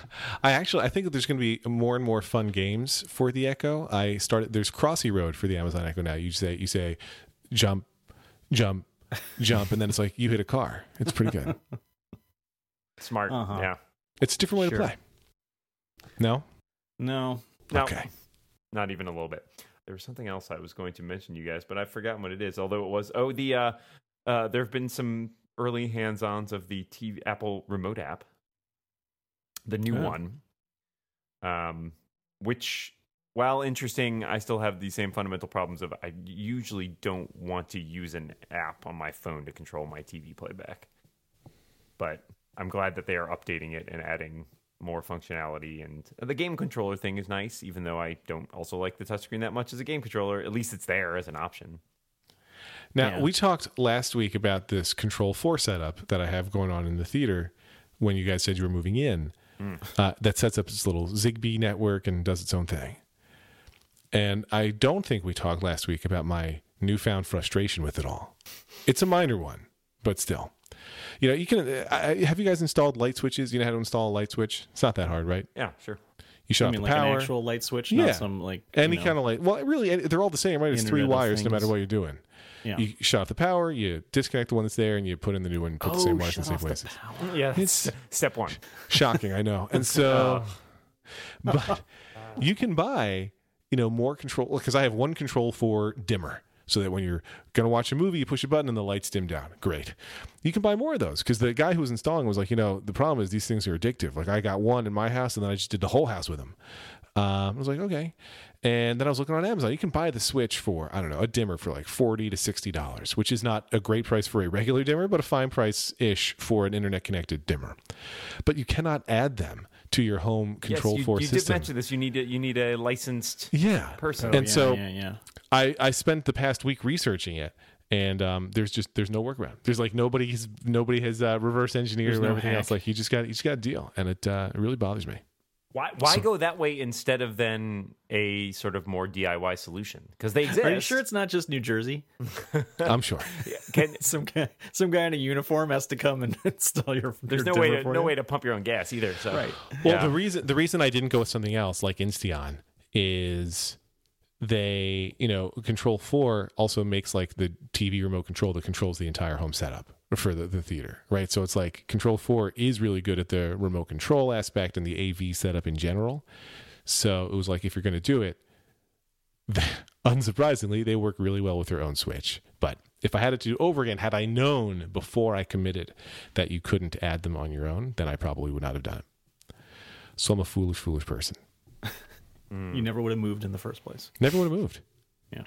Speaker 1: I actually I think that there's going to be more and more fun games for the Echo. I started there's Crossy Road for the Amazon Echo now. You say you say jump, jump, jump, and then it's like you hit a car. It's pretty good.
Speaker 2: Smart. Uh-huh. Yeah.
Speaker 1: It's a different way sure. to play. No.
Speaker 3: No.
Speaker 2: No.
Speaker 1: Okay.
Speaker 2: Not even a little bit. There was something else I was going to mention, you guys, but I've forgotten what it is. Although it was oh the uh, uh there have been some early hands-ons of the TV Apple Remote app the new oh. one, um, which while interesting, I still have the same fundamental problems of I usually don't want to use an app on my phone to control my TV playback. But I'm glad that they are updating it and adding more functionality. And the game controller thing is nice, even though I don't also like the touchscreen that much as a game controller. At least it's there as an option.
Speaker 1: Now, yeah. we talked last week about this Control 4 setup that I have going on in the theater when you guys said you were moving in mm. uh, that sets up its little Zigbee network and does its own thing. And I don't think we talked last week about my newfound frustration with it all. It's a minor one, but still. You know, you can. Uh, have you guys installed light switches? You know how to install a light switch? It's not that hard, right?
Speaker 2: Yeah, sure.
Speaker 1: You shut
Speaker 3: you
Speaker 1: off
Speaker 3: the
Speaker 1: like power.
Speaker 3: An actual light switch, yeah. some like
Speaker 1: any
Speaker 3: know,
Speaker 1: kind of light. Well, really, they're all the same, right? It's three wires, no matter what you're doing. Yeah. You shut off the power, you disconnect the one that's there, and you put in the new one, put oh, the same wires in the same places.
Speaker 2: The yeah, it's step one. [laughs]
Speaker 1: Shocking, I know. And [laughs] so, but you can buy, you know, more control because I have one control for dimmer so that when you're going to watch a movie, you push a button and the lights dim down. Great. You can buy more of those because the guy who was installing was like, you know, the problem is these things are addictive. Like I got one in my house and then I just did the whole house with them. Um, I was like, okay. And then I was looking on Amazon. You can buy the Switch for, I don't know, a dimmer for like 40 to $60, which is not a great price for a regular dimmer, but a fine price ish for an internet connected dimmer. But you cannot add them to your home control
Speaker 2: yes, you,
Speaker 1: for
Speaker 2: you
Speaker 1: system.
Speaker 2: You did mention this. You need a, you need a licensed
Speaker 1: yeah.
Speaker 2: person.
Speaker 1: Oh, and
Speaker 3: yeah,
Speaker 1: so
Speaker 3: yeah, yeah.
Speaker 1: I, I spent the past week researching it and um, there's just there's no workaround. There's like nobody's nobody has uh, reverse engineered or no everything hack. else. Like you just got you just got a deal, and it uh, it really bothers me.
Speaker 2: Why why so, go that way instead of then a sort of more DIY solution? Because they exist.
Speaker 3: Are you sure it's not just New Jersey? [laughs]
Speaker 1: I'm sure. [laughs]
Speaker 3: Can, [laughs] some guy some guy in a uniform has to come and install your.
Speaker 2: There's
Speaker 3: your
Speaker 2: no way to
Speaker 3: no
Speaker 2: you? way to pump your own gas either. So
Speaker 3: right.
Speaker 1: Well, yeah. the reason the reason I didn't go with something else like Insteon is they you know Control Four also makes like the TV remote control that controls the entire home setup for the, the theater, right? So it's like Control 4 is really good at the remote control aspect and the AV setup in general. So it was like, if you're going to do it, [laughs] unsurprisingly, they work really well with their own switch. But if I had it to do over again, had I known before I committed that you couldn't add them on your own, then I probably would not have done it. So I'm a foolish, foolish person. [laughs] Mm.
Speaker 3: You never would have moved in the first place.
Speaker 1: Never would have moved.
Speaker 3: Yeah.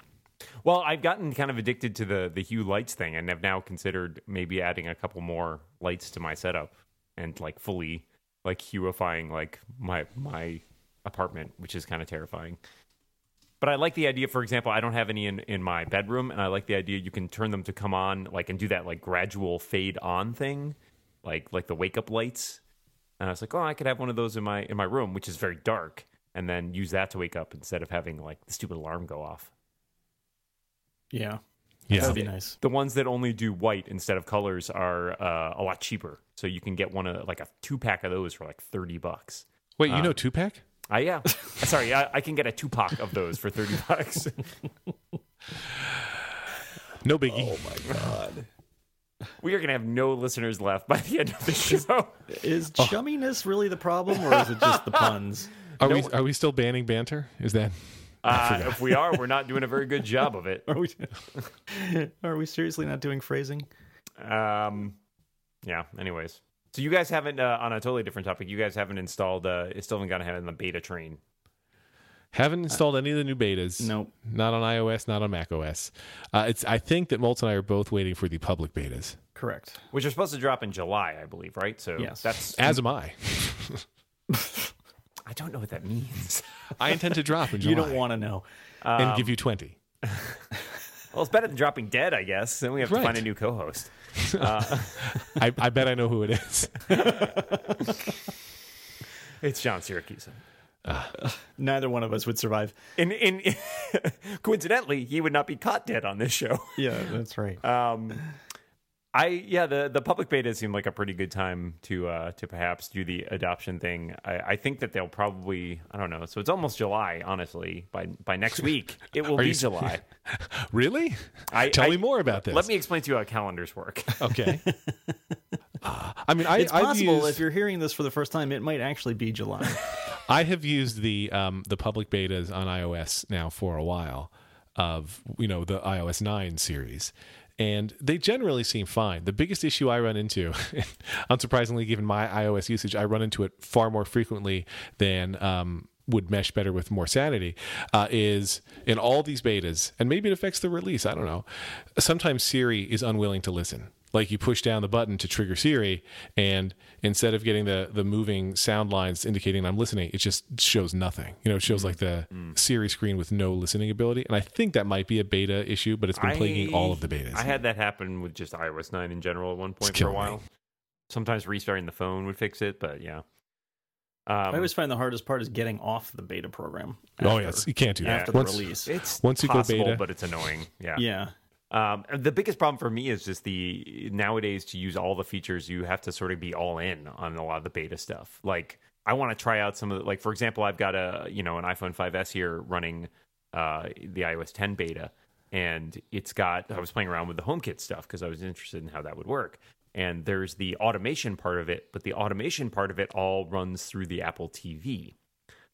Speaker 2: Well, I've gotten kind of addicted to the the hue lights thing, and have now considered maybe adding a couple more lights to my setup and like fully like hueifying like my my apartment, which is kind of terrifying. But I like the idea. For example, I don't have any in, in my bedroom, and I like the idea you can turn them to come on, like and do that like gradual fade on thing, like like the wake up lights. And I was like, oh, I could have one of those in my in my room, which is very dark, and then use that to wake up instead of having like the stupid alarm go off.
Speaker 3: Yeah.
Speaker 1: Yeah.
Speaker 3: That'd be nice.
Speaker 2: The ones that only do white instead of colors are uh, a lot cheaper. So you can get one of like a two pack of those for like 30 bucks.
Speaker 1: Wait, you uh, know two pack?
Speaker 2: Uh, yeah. [laughs] Sorry, I, I, can get a two pack of those for 30 [laughs] bucks.
Speaker 1: no biggie.
Speaker 3: Oh my God.
Speaker 2: We are going to have no listeners left by the end of the show.
Speaker 3: Is chumminess really the problem or is it just the [laughs] puns?
Speaker 1: Are no, we are we still banning banter? Is that
Speaker 2: uh, if we are, we're not doing a very good job of it. [laughs]
Speaker 3: Are we? [laughs] Are we seriously not doing phrasing?
Speaker 2: Um, yeah. Anyways, so you guys haven't uh, on a totally different topic. You guys haven't installed. Uh, still haven't gotten ahead in the beta train.
Speaker 1: Haven't installed any of the new betas.
Speaker 3: Nope.
Speaker 1: Not on iOS, not on Mac OS. Uh, it's. I think that Molt and I are both waiting for the public betas.
Speaker 3: Correct.
Speaker 2: Which are supposed to drop in July, I believe, right? So
Speaker 3: yes.
Speaker 2: that's
Speaker 1: as am I. [laughs]
Speaker 2: I don't know what that means. [laughs]
Speaker 1: I intend to drop in July.
Speaker 3: You don't want to know.
Speaker 1: And um, give you 20. [laughs]
Speaker 2: well, it's better than dropping dead, I guess. Then we have right. to find a new co host.
Speaker 1: Uh, [laughs] I, I, bet I know who it is.
Speaker 2: it's John Siracusa.
Speaker 3: Neither one of us would survive.
Speaker 2: In in coincidentally, he would not be caught dead on this show.
Speaker 3: Yeah, that's right.
Speaker 2: Um, I yeah, the the public beta seemed like a pretty good time to uh, to perhaps do the adoption thing. I, I think that they'll probably I don't know. So it's almost July, honestly. By by next week, [laughs] it will be
Speaker 1: you-
Speaker 2: July. [laughs]
Speaker 1: Really?
Speaker 2: I,
Speaker 1: Tell
Speaker 2: I-
Speaker 1: me more about this.
Speaker 2: Let me explain to you how calendars work. [laughs]
Speaker 1: Okay. Uh, I mean, I,
Speaker 3: It's
Speaker 1: I've
Speaker 3: possible
Speaker 1: used-
Speaker 3: if you're hearing this for the first time, it might actually be July.
Speaker 1: I have used the um, the public betas on iOS now for a while of you know the iOS nine series, and they generally seem fine. The biggest issue I run into, [laughs] unsurprisingly, given my iOS usage, I run into it far more frequently than. Um, would mesh better with more sanity uh, is in all these betas and maybe it affects the release i don't know sometimes siri is unwilling to listen like you push down the button to trigger Siri, and instead of getting the the moving sound lines indicating I'm listening, it just shows nothing. You know, it shows like the Siri screen with no listening ability. And I think that might be a beta issue, but it's been plaguing all of the betas.
Speaker 2: I had that happen with just iOS 9 in general at one point for a
Speaker 1: killing me.
Speaker 2: while. Sometimes restarting the phone would fix it, but yeah. Um,
Speaker 3: I always find the hardest part is getting off the beta program.
Speaker 1: oh
Speaker 3: after-
Speaker 1: yes, you can't do that.
Speaker 3: after the
Speaker 1: Once-
Speaker 3: release.
Speaker 2: it's
Speaker 1: once you go beta-
Speaker 2: but it's annoying. Yeah.
Speaker 3: Yeah.
Speaker 2: Um, the biggest problem for me is just the nowadays to use all the features, you have to sort of be all in on a lot of the beta stuff. Like I want to try out some of the, like for example, I've got a you know an iPhone 5s here running uh, the iOS 10 beta, and it's got I was playing around with the HomeKit stuff because I was interested in how that would work. And there's the automation part of it, but the automation part of it all runs through the Apple TV.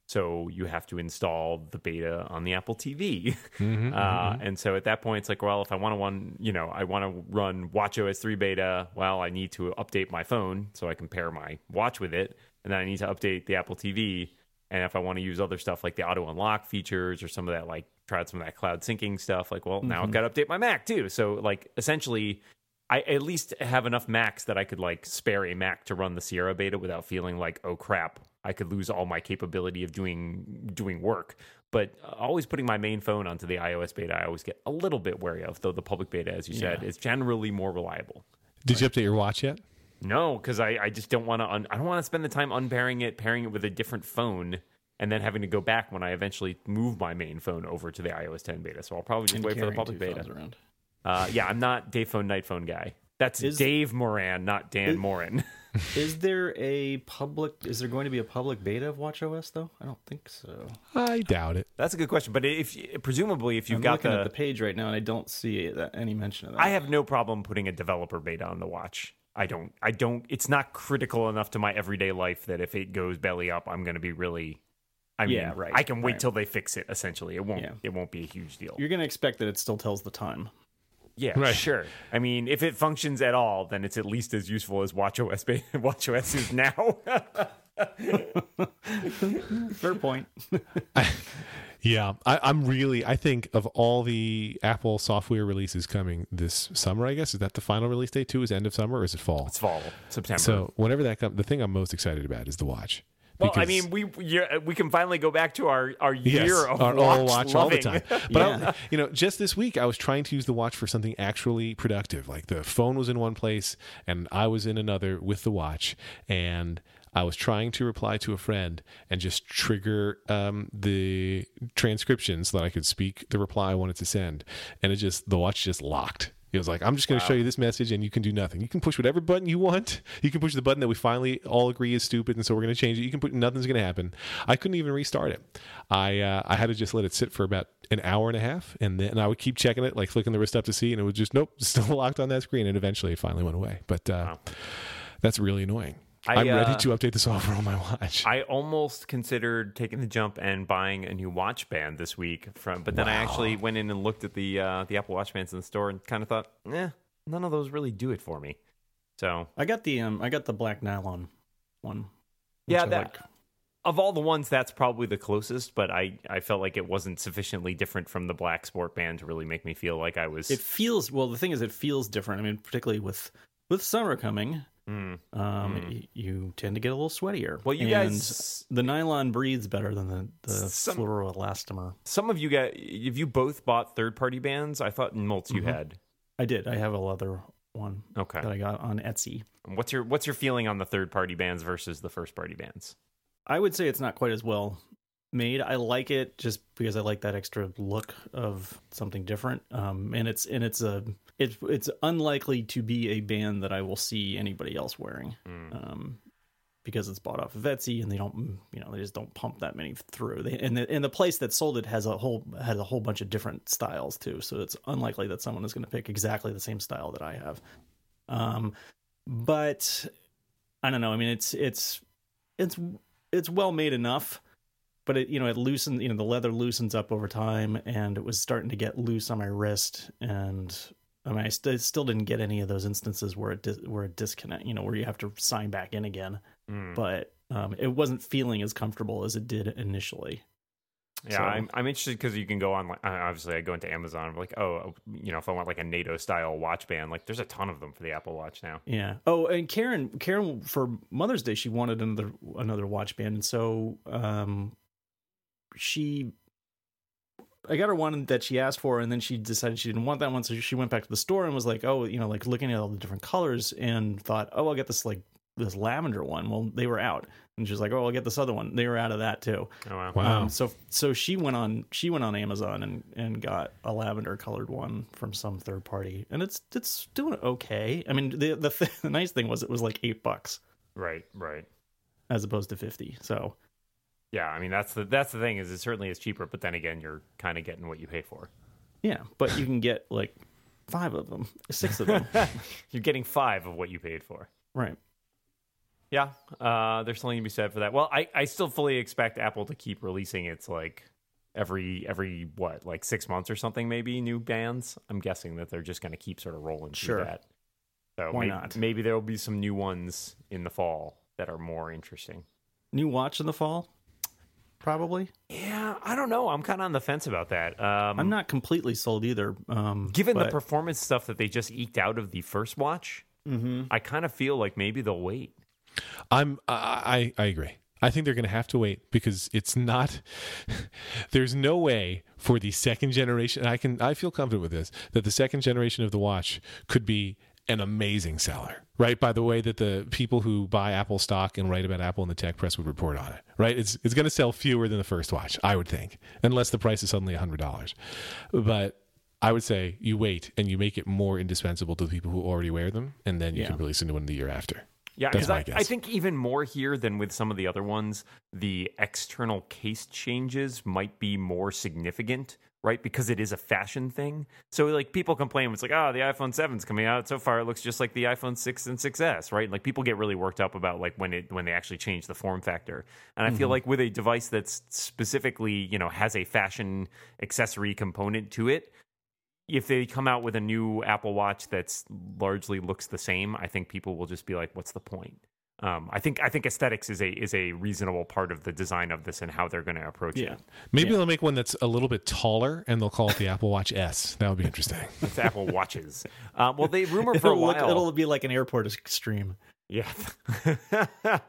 Speaker 2: So you have to install the beta on the Apple TV.
Speaker 1: Mhm, [laughs]
Speaker 2: Uh, and so at that point, it's like, well, if I want to one, you know, I want to run WatchOS 3 beta, well, I need to update my phone so I can pair my watch with it. And then I need to update the Apple TV. And if I want to use other stuff like the auto unlock features or some of that, like try out some of that cloud syncing stuff, like, well, now I've got to update my Mac too. So, like, essentially, I at least have enough Macs that I could like spare a Mac to run the Sierra beta without feeling like, oh crap, I could lose all my capability of doing doing work. But always putting my main phone onto the iOS beta, I always get a little bit wary of. Though the public beta, as you said,
Speaker 3: Yeah.
Speaker 2: is generally more reliable.
Speaker 1: Did you update your watch yet?
Speaker 2: No, because I, I just don't want to. Un- I don't want to spend the time unpairing it, pairing it with a different phone, and then having to go back when I eventually move my main phone over to the iOS 10 beta. So I'll probably just
Speaker 3: And
Speaker 2: wait for the public beta.
Speaker 3: phones Around.
Speaker 2: Uh, yeah, I'm not day phone, night phone guy. That's
Speaker 3: Is-
Speaker 2: Dave Moren, not Dan
Speaker 3: Is-
Speaker 2: Moren. [laughs]
Speaker 3: Is there a public? Is there going to be a public beta of WatchOS though? I don't think so.
Speaker 1: I doubt it.
Speaker 2: That's a good question. But if presumably if you've
Speaker 3: I'm
Speaker 2: got
Speaker 3: looking
Speaker 2: the,
Speaker 3: at the page right now, and I don't see that, any mention of that.
Speaker 2: I have no problem putting a developer beta on the watch. I don't. I don't. It's not critical enough to my everyday life that if it goes belly up, I'm going to be really. I mean,
Speaker 3: Yeah, right,
Speaker 2: I can wait
Speaker 3: right.
Speaker 2: till they fix it. Essentially, it won't.
Speaker 3: Yeah.
Speaker 2: It won't be a huge deal.
Speaker 3: You're going to expect that it still tells the time.
Speaker 2: Yeah,
Speaker 1: Right.
Speaker 2: sure. I mean, if it functions at all, then it's at least as useful as WatchOS. Beta, [laughs] WatchOS is now. [laughs]
Speaker 3: Fair point. [laughs]
Speaker 1: Yeah, I, I'm really. I think of all the Apple software releases coming this summer, I guess is that the final release date too? Is end of summer or is it fall?
Speaker 2: it's fall, September.
Speaker 1: So whenever that comes, the thing I'm most excited about is the watch.
Speaker 2: Well, I mean, we we can finally go back to our our
Speaker 1: Yes,
Speaker 2: year of
Speaker 1: our
Speaker 2: watch,
Speaker 1: all watch all the time. [laughs] But I, you know, just this week I was trying to use the watch for something actually productive. Like the phone was in one place and I was in another with the watch, and I was trying to reply to a friend and just trigger um, the transcription so that I could speak the reply I wanted to send, and it just the watch just locked. It was like, I'm just going to show you this message and you can do nothing. You can push whatever button you want. You can push the button that we finally all agree is stupid and so we're going to change it. You can put nothing's going to happen. I couldn't even restart it. I uh, I had to just let it sit for about an hour and a half and then I would keep checking it, like flicking the wrist up to see, and it was just, nope, [laughs] still locked on that screen. And eventually it finally went away. But uh, that's really annoying.
Speaker 2: I,
Speaker 1: I, am ready
Speaker 2: uh,
Speaker 1: to update the software on my watch.
Speaker 2: I almost considered taking the jump and buying a new watch band this week from but then I actually went in and looked at the uh, the Apple Watch bands in the store and kind of thought, eh, none of those really do it for me. So
Speaker 3: I got the um, I got the black nylon one.
Speaker 2: Yeah, that-
Speaker 3: like.
Speaker 2: of all the ones, that's probably the closest, but I, I felt like it wasn't sufficiently different from the black sport band to really make me feel like I was
Speaker 3: It feels well. The thing is, it feels different. I mean, particularly with with summer coming,
Speaker 2: Mm.
Speaker 3: um, y- you tend to get a little sweatier.
Speaker 2: Well, you
Speaker 3: And
Speaker 2: guys
Speaker 3: the nylon breathes better than the the
Speaker 2: Some-
Speaker 3: fluoroelastomer.
Speaker 2: some of you got if you both bought third party bands, I thought in Moltz you
Speaker 3: Mhm.
Speaker 2: had.
Speaker 3: I did. I have a leather one
Speaker 2: Okay.
Speaker 3: that I got on Etsy.
Speaker 2: What's your what's your feeling on the third party bands versus the first party bands?
Speaker 3: I would say it's not quite as well made. I like it just because I like that extra look of something different. Um, and it's and it's a it's it's unlikely to be a band that I will see anybody else wearing. Mm. Um, because it's bought off of Etsy and they don't you know they just don't pump that many through. They, and the and the place that sold it has a whole has a whole bunch of different styles too. So it's unlikely that someone is going to pick exactly the same style that I have. Um, but I don't know. I mean, it's it's it's it's well made enough, but it you know it loosens you know the leather loosens up over time, and it was starting to get loose on my wrist, and I mean I st- still didn't get any of those instances where it dis- where it disconnect, you know, where you have to sign back in again, mm. but um, it wasn't feeling as comfortable as it did initially.
Speaker 2: Yeah, so, I'm, I'm interested because you can go on. Obviously, I go into Amazon. I'm like, oh, you know, if I want like a NATO style watch band, like there's a ton of them for the Apple Watch now.
Speaker 3: Yeah. Oh, and Karen, Karen for Mother's Day, she wanted another another watch band, and so um, she, I got her one that she asked for, and then she decided she didn't want that one, so she went back to the store and was like, oh, you know, like looking at all the different colors, and thought, oh, I'll get this like this lavender one. Well, they were out, and she's like, "Oh, I'll get this other one." They were out of that too.
Speaker 2: Oh wow!
Speaker 1: Wow.
Speaker 3: Um, so so she went on she went on Amazon and and got a lavender colored one from some third party, and it's it's doing okay. I mean, the the, [laughs] th- the nice thing was it was like eight bucks,
Speaker 2: right, right,
Speaker 3: as opposed to fifty. So
Speaker 2: yeah, I mean that's the that's the thing is it certainly is cheaper, but then again, you're kind of getting what you pay for.
Speaker 3: Yeah, but you can get like five of them, six of them. [laughs]
Speaker 2: you're getting five of what you paid for.
Speaker 3: Right.
Speaker 2: Yeah, uh, there's something to be said for that. Well, I, I still fully expect Apple to keep releasing its like every every what like six months or something maybe new bands. I'm guessing that they're just going to keep sort of rolling through that. So
Speaker 3: why
Speaker 2: maybe,
Speaker 3: not?
Speaker 2: Maybe there will be some new ones in the fall that are more interesting.
Speaker 3: New watch in the fall, probably.
Speaker 2: Yeah, I don't know. I'm kind of on the fence about that. Um,
Speaker 3: I'm not completely sold either. Um,
Speaker 2: given
Speaker 3: but...
Speaker 2: the performance stuff that they just eked out of the first watch,
Speaker 3: mm-hmm.
Speaker 2: I kind of feel like maybe they'll wait.
Speaker 1: I'm I I agree. I think they're going to have to wait because it's not. [laughs] there's no way for the second generation. I can I feel confident with this that the second generation of the watch could be an amazing seller, right? By the way that the people who buy Apple stock and write about Apple in the tech press would report on it, right? It's it's going to sell fewer than the first watch, I would think, unless the price is suddenly hundred dollars. But I would say you wait and you make it more indispensable to the people who already wear them, and then you yeah. can release a new one the year after.
Speaker 2: Yeah, because I, I, think even more here than with some of the other ones, the external case changes might be more significant, right? Because it is a fashion thing. So like people complain, it's like, oh, the iPhone 7's coming out. So far, it looks just like the iPhone 6 and 6S, right? Like people get really worked up about like when it when they actually change the form factor. And I mm-hmm. feel like with a device that's specifically, you know, has a fashion accessory component to it, if they come out with a new Apple Watch that's largely looks the same, I think people will just be like, "What's the point?" Um, I think I think aesthetics is a is a reasonable part of the design of this and how they're going to approach
Speaker 3: yeah.
Speaker 2: it.
Speaker 1: Maybe
Speaker 3: yeah.
Speaker 1: they'll make one that's a little bit taller and they'll call it the Apple Watch S. That would be interesting. [laughs]
Speaker 2: it's Apple Watches. Uh, well, they [laughs] rumor for a while
Speaker 3: look, it'll be like an airport extreme.
Speaker 2: Yeah. [laughs]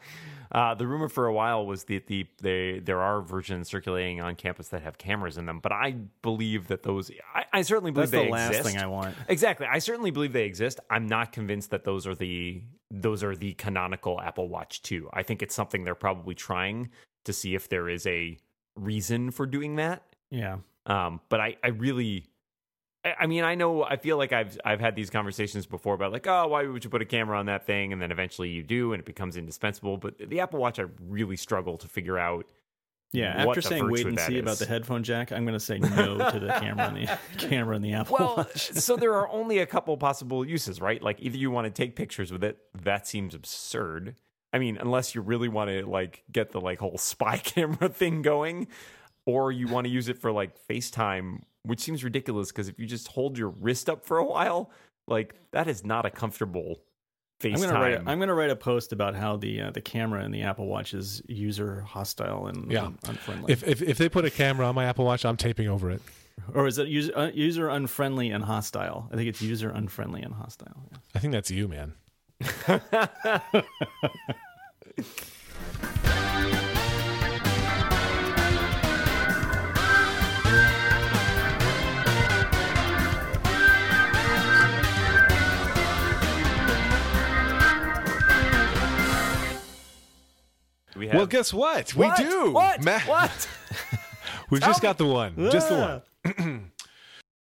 Speaker 2: Uh, the rumor for a while was that the they there are versions circulating on campus that have cameras in them, but I believe that those I, I certainly believe
Speaker 3: That's
Speaker 2: they
Speaker 3: the last
Speaker 2: exist.
Speaker 3: thing I want.
Speaker 2: Exactly, I certainly believe they exist. I'm not convinced that those are the those are the canonical Apple Watch 2. I think it's something they're probably trying to see if there is a reason for doing that.
Speaker 3: Yeah.
Speaker 2: Um, but I I really I mean, I know. I feel like I've I've had these conversations before about like, oh, why would you put a camera on that thing? And then eventually you do, and it becomes indispensable. But the Apple Watch, I really struggle to figure out.
Speaker 3: Yeah, after saying wait and see is. about the headphone jack, I'm going to say no to the camera and the [laughs] camera and the Apple
Speaker 2: well,
Speaker 3: Watch. [laughs]
Speaker 2: so there are only a couple possible uses, right? Like either you want to take pictures with it, that seems absurd. I mean, unless you really want to like get the like whole spy [laughs] camera thing going, or you want to use it for like FaceTime which seems ridiculous because if you just hold your wrist up for a while, like that is not a comfortable FaceTime. I'm
Speaker 3: gonna write. A, I'm gonna write a post about how the uh, the camera in the Apple Watch is user hostile and
Speaker 1: yeah.
Speaker 3: un- unfriendly.
Speaker 1: If, if if they put a camera on my Apple Watch, I'm taping over it.
Speaker 3: Or is it user uh, user unfriendly and hostile? I think it's user unfriendly and hostile. Yeah.
Speaker 1: I think that's you, man. [laughs] [laughs]
Speaker 2: we we have.
Speaker 1: Well, guess what?
Speaker 2: What?
Speaker 1: We do.
Speaker 2: What?
Speaker 1: Ma-
Speaker 2: What? [laughs]
Speaker 1: We've just got the one. Just the one. [clears throat]